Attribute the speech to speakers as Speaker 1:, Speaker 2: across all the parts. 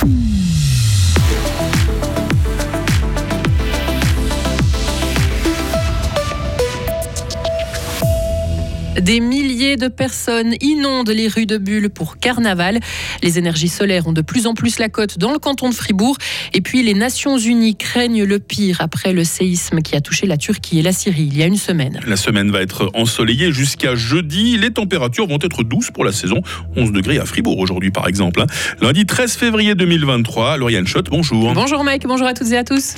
Speaker 1: Mm-hmm. Des milliers de personnes inondent les rues de Bulle pour carnaval. Les énergies solaires ont de plus en plus la cote dans le canton de Fribourg. Et puis les Nations Unies craignent le pire après le séisme qui a touché la Turquie et la Syrie il y a une semaine.
Speaker 2: La semaine va être ensoleillée jusqu'à jeudi. Les températures vont être douces pour la saison. 11 degrés à Fribourg aujourd'hui par exemple. Lundi 13 février 2023, Lauriane Schott, bonjour.
Speaker 1: Bonjour Mike, bonjour à toutes et à tous.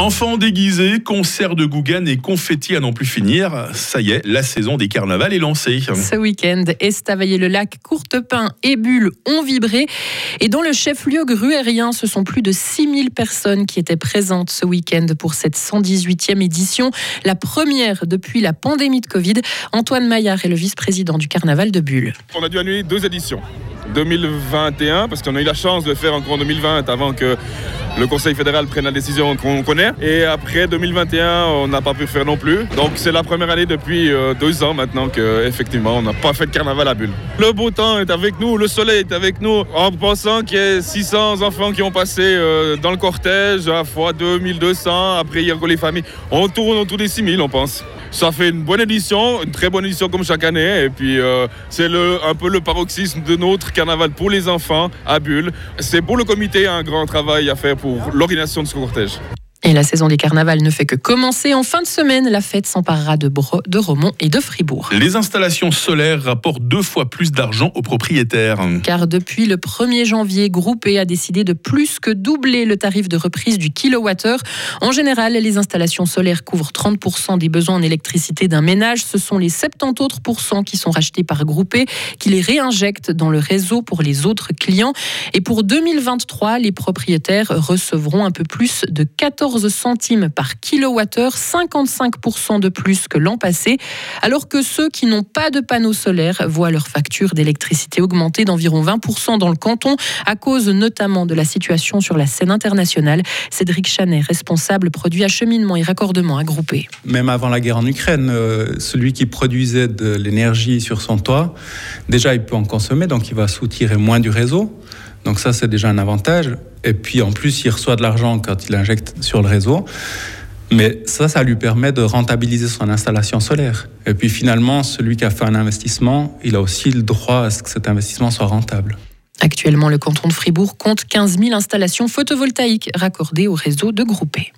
Speaker 2: Enfants déguisés, concerts de Gougan et confettis à n'en plus finir. Ça y est, la saison des carnavals est lancée.
Speaker 1: Ce week-end, Estavayer-le-Lac, Courtepin et Bulle ont vibré. Et dans le chef-lieu gruérien, ce sont plus de 6000 personnes qui étaient présentes ce week-end pour cette 118e édition, la première depuis la pandémie de Covid. Antoine Maillard est le vice-président du carnaval de Bulle.
Speaker 3: On a dû annuler deux éditions. 2021, parce qu'on a eu la chance de le faire encore en 2020 avant que le Conseil fédéral prenne la décision qu'on connaît. Et après 2021, on n'a pas pu faire non plus. Donc c'est la première année depuis euh, deux ans maintenant qu'effectivement on n'a pas fait de carnaval à Bulle. Le beau temps est avec nous, le soleil est avec nous, en pensant qu'il y a 600 enfants qui ont passé euh, dans le cortège, à fois 2200, après encore les familles. On tourne autour des 6000 on pense ça fait une bonne édition, une très bonne édition comme chaque année. Et puis euh, c'est un peu le paroxysme de notre carnaval pour les enfants à Bulle. C'est pour le comité un grand travail à faire pour l'organisation de ce cortège.
Speaker 1: Et la saison des carnavals ne fait que commencer. En fin de semaine, la fête s'emparera de, de Romont et de Fribourg.
Speaker 2: Les installations solaires rapportent deux fois plus d'argent aux propriétaires.
Speaker 1: Car depuis le 1er janvier, Groupé a décidé de plus que doubler le tarif de reprise du kilowattheure. En général, les installations solaires couvrent 30% des besoins en électricité d'un ménage. Ce sont les 70 autres pourcents qui sont rachetés par Groupé, qui les réinjectent dans le réseau pour les autres clients. Et pour 2023, les propriétaires recevront un peu plus de 14 centimes par kilowattheure, 55% de plus que l'an passé, alors que ceux qui n'ont pas de panneaux solaires voient leur facture d'électricité augmenter d'environ 20% dans le canton, à cause notamment de la situation sur la scène internationale. Cédric Chanet, responsable produit acheminement et raccordement à Groupé.
Speaker 4: Même avant la guerre en Ukraine, euh, celui qui produisait de l'énergie sur son toit, déjà il peut en consommer, donc il va soutirer moins du réseau. Donc ça, c'est déjà un avantage. Et puis en plus, il reçoit de l'argent quand il injecte sur le réseau. Mais ça, ça lui permet de rentabiliser son installation solaire. Et puis finalement, celui qui a fait un investissement, il a aussi le droit à ce que cet investissement soit rentable.
Speaker 1: Actuellement, le canton de Fribourg compte 15 000 installations photovoltaïques raccordées au réseau de Groupé.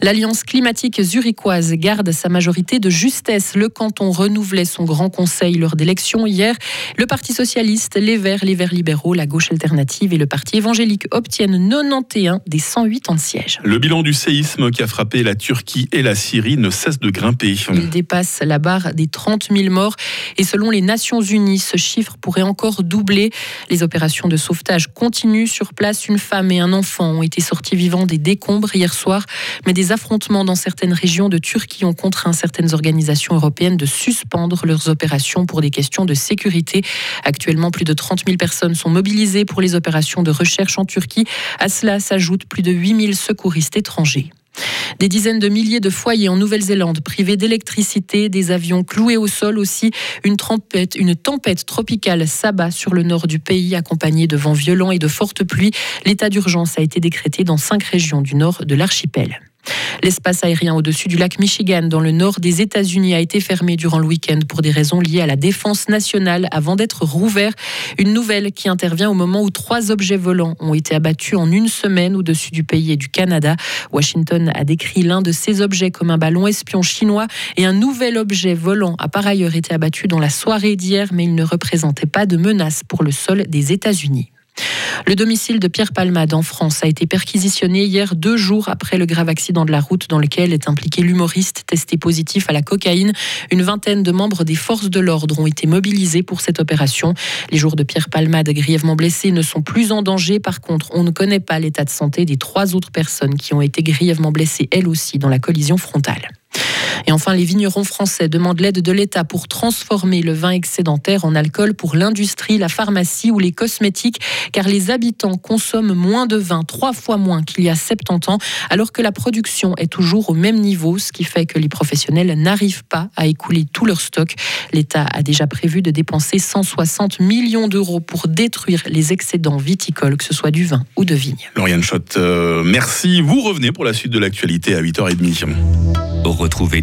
Speaker 1: L'Alliance climatique zurichoise garde sa majorité de justesse. Le canton renouvelait son grand conseil lors d'élections hier. Le Parti socialiste, les Verts, les Verts libéraux, la gauche alternative et le Parti évangélique obtiennent 91 des 108 en sièges.
Speaker 2: Le bilan du séisme qui a frappé la Turquie et la Syrie ne cesse de grimper.
Speaker 1: Il dépasse la barre des 30 000 morts et selon les Nations Unies, ce chiffre pourrait encore doubler. Les opérations de sauvetage continuent sur place. Une femme et un enfant ont été sortis vivants des décombres hier soir, mais des affrontements dans certaines régions de Turquie ont contraint certaines organisations européennes de suspendre leurs opérations pour des questions de sécurité. Actuellement, plus de 30 000 personnes sont mobilisées pour les opérations de recherche en Turquie. À cela s'ajoutent plus de 8 000 secouristes étrangers. Des dizaines de milliers de foyers en Nouvelle-Zélande privés d'électricité, des avions cloués au sol aussi. Une tempête, une tempête tropicale s'abat sur le nord du pays, accompagnée de vents violents et de fortes pluies. L'état d'urgence a été décrété dans cinq régions du nord de l'archipel. L'espace aérien au-dessus du lac Michigan, dans le nord des États-Unis, a été fermé durant le week-end pour des raisons liées à la défense nationale avant d'être rouvert. Une nouvelle qui intervient au moment où trois objets volants ont été abattus en une semaine au-dessus du pays et du Canada. Washington a décrit l'un de ces objets comme un ballon espion chinois et un nouvel objet volant a par ailleurs été abattu dans la soirée d'hier, mais il ne représentait pas de menace pour le sol des États-Unis. Le domicile de Pierre Palmade en France a été perquisitionné hier deux jours après le grave accident de la route dans lequel est impliqué l'humoriste testé positif à la cocaïne. Une vingtaine de membres des forces de l'ordre ont été mobilisés pour cette opération. Les jours de Pierre Palmade grièvement blessés ne sont plus en danger. Par contre, on ne connaît pas l'état de santé des trois autres personnes qui ont été grièvement blessées elles aussi dans la collision frontale. Et enfin, les vignerons français demandent l'aide de l'État pour transformer le vin excédentaire en alcool pour l'industrie, la pharmacie ou les cosmétiques, car les habitants consomment moins de vin, trois fois moins qu'il y a 70 ans, alors que la production est toujours au même niveau, ce qui fait que les professionnels n'arrivent pas à écouler tout leur stock. L'État a déjà prévu de dépenser 160 millions d'euros pour détruire les excédents viticoles, que ce soit du vin ou de vigne.
Speaker 2: Lauriane Schott, euh, merci. Vous revenez pour la suite de l'actualité à 8h30.
Speaker 5: Retrouvez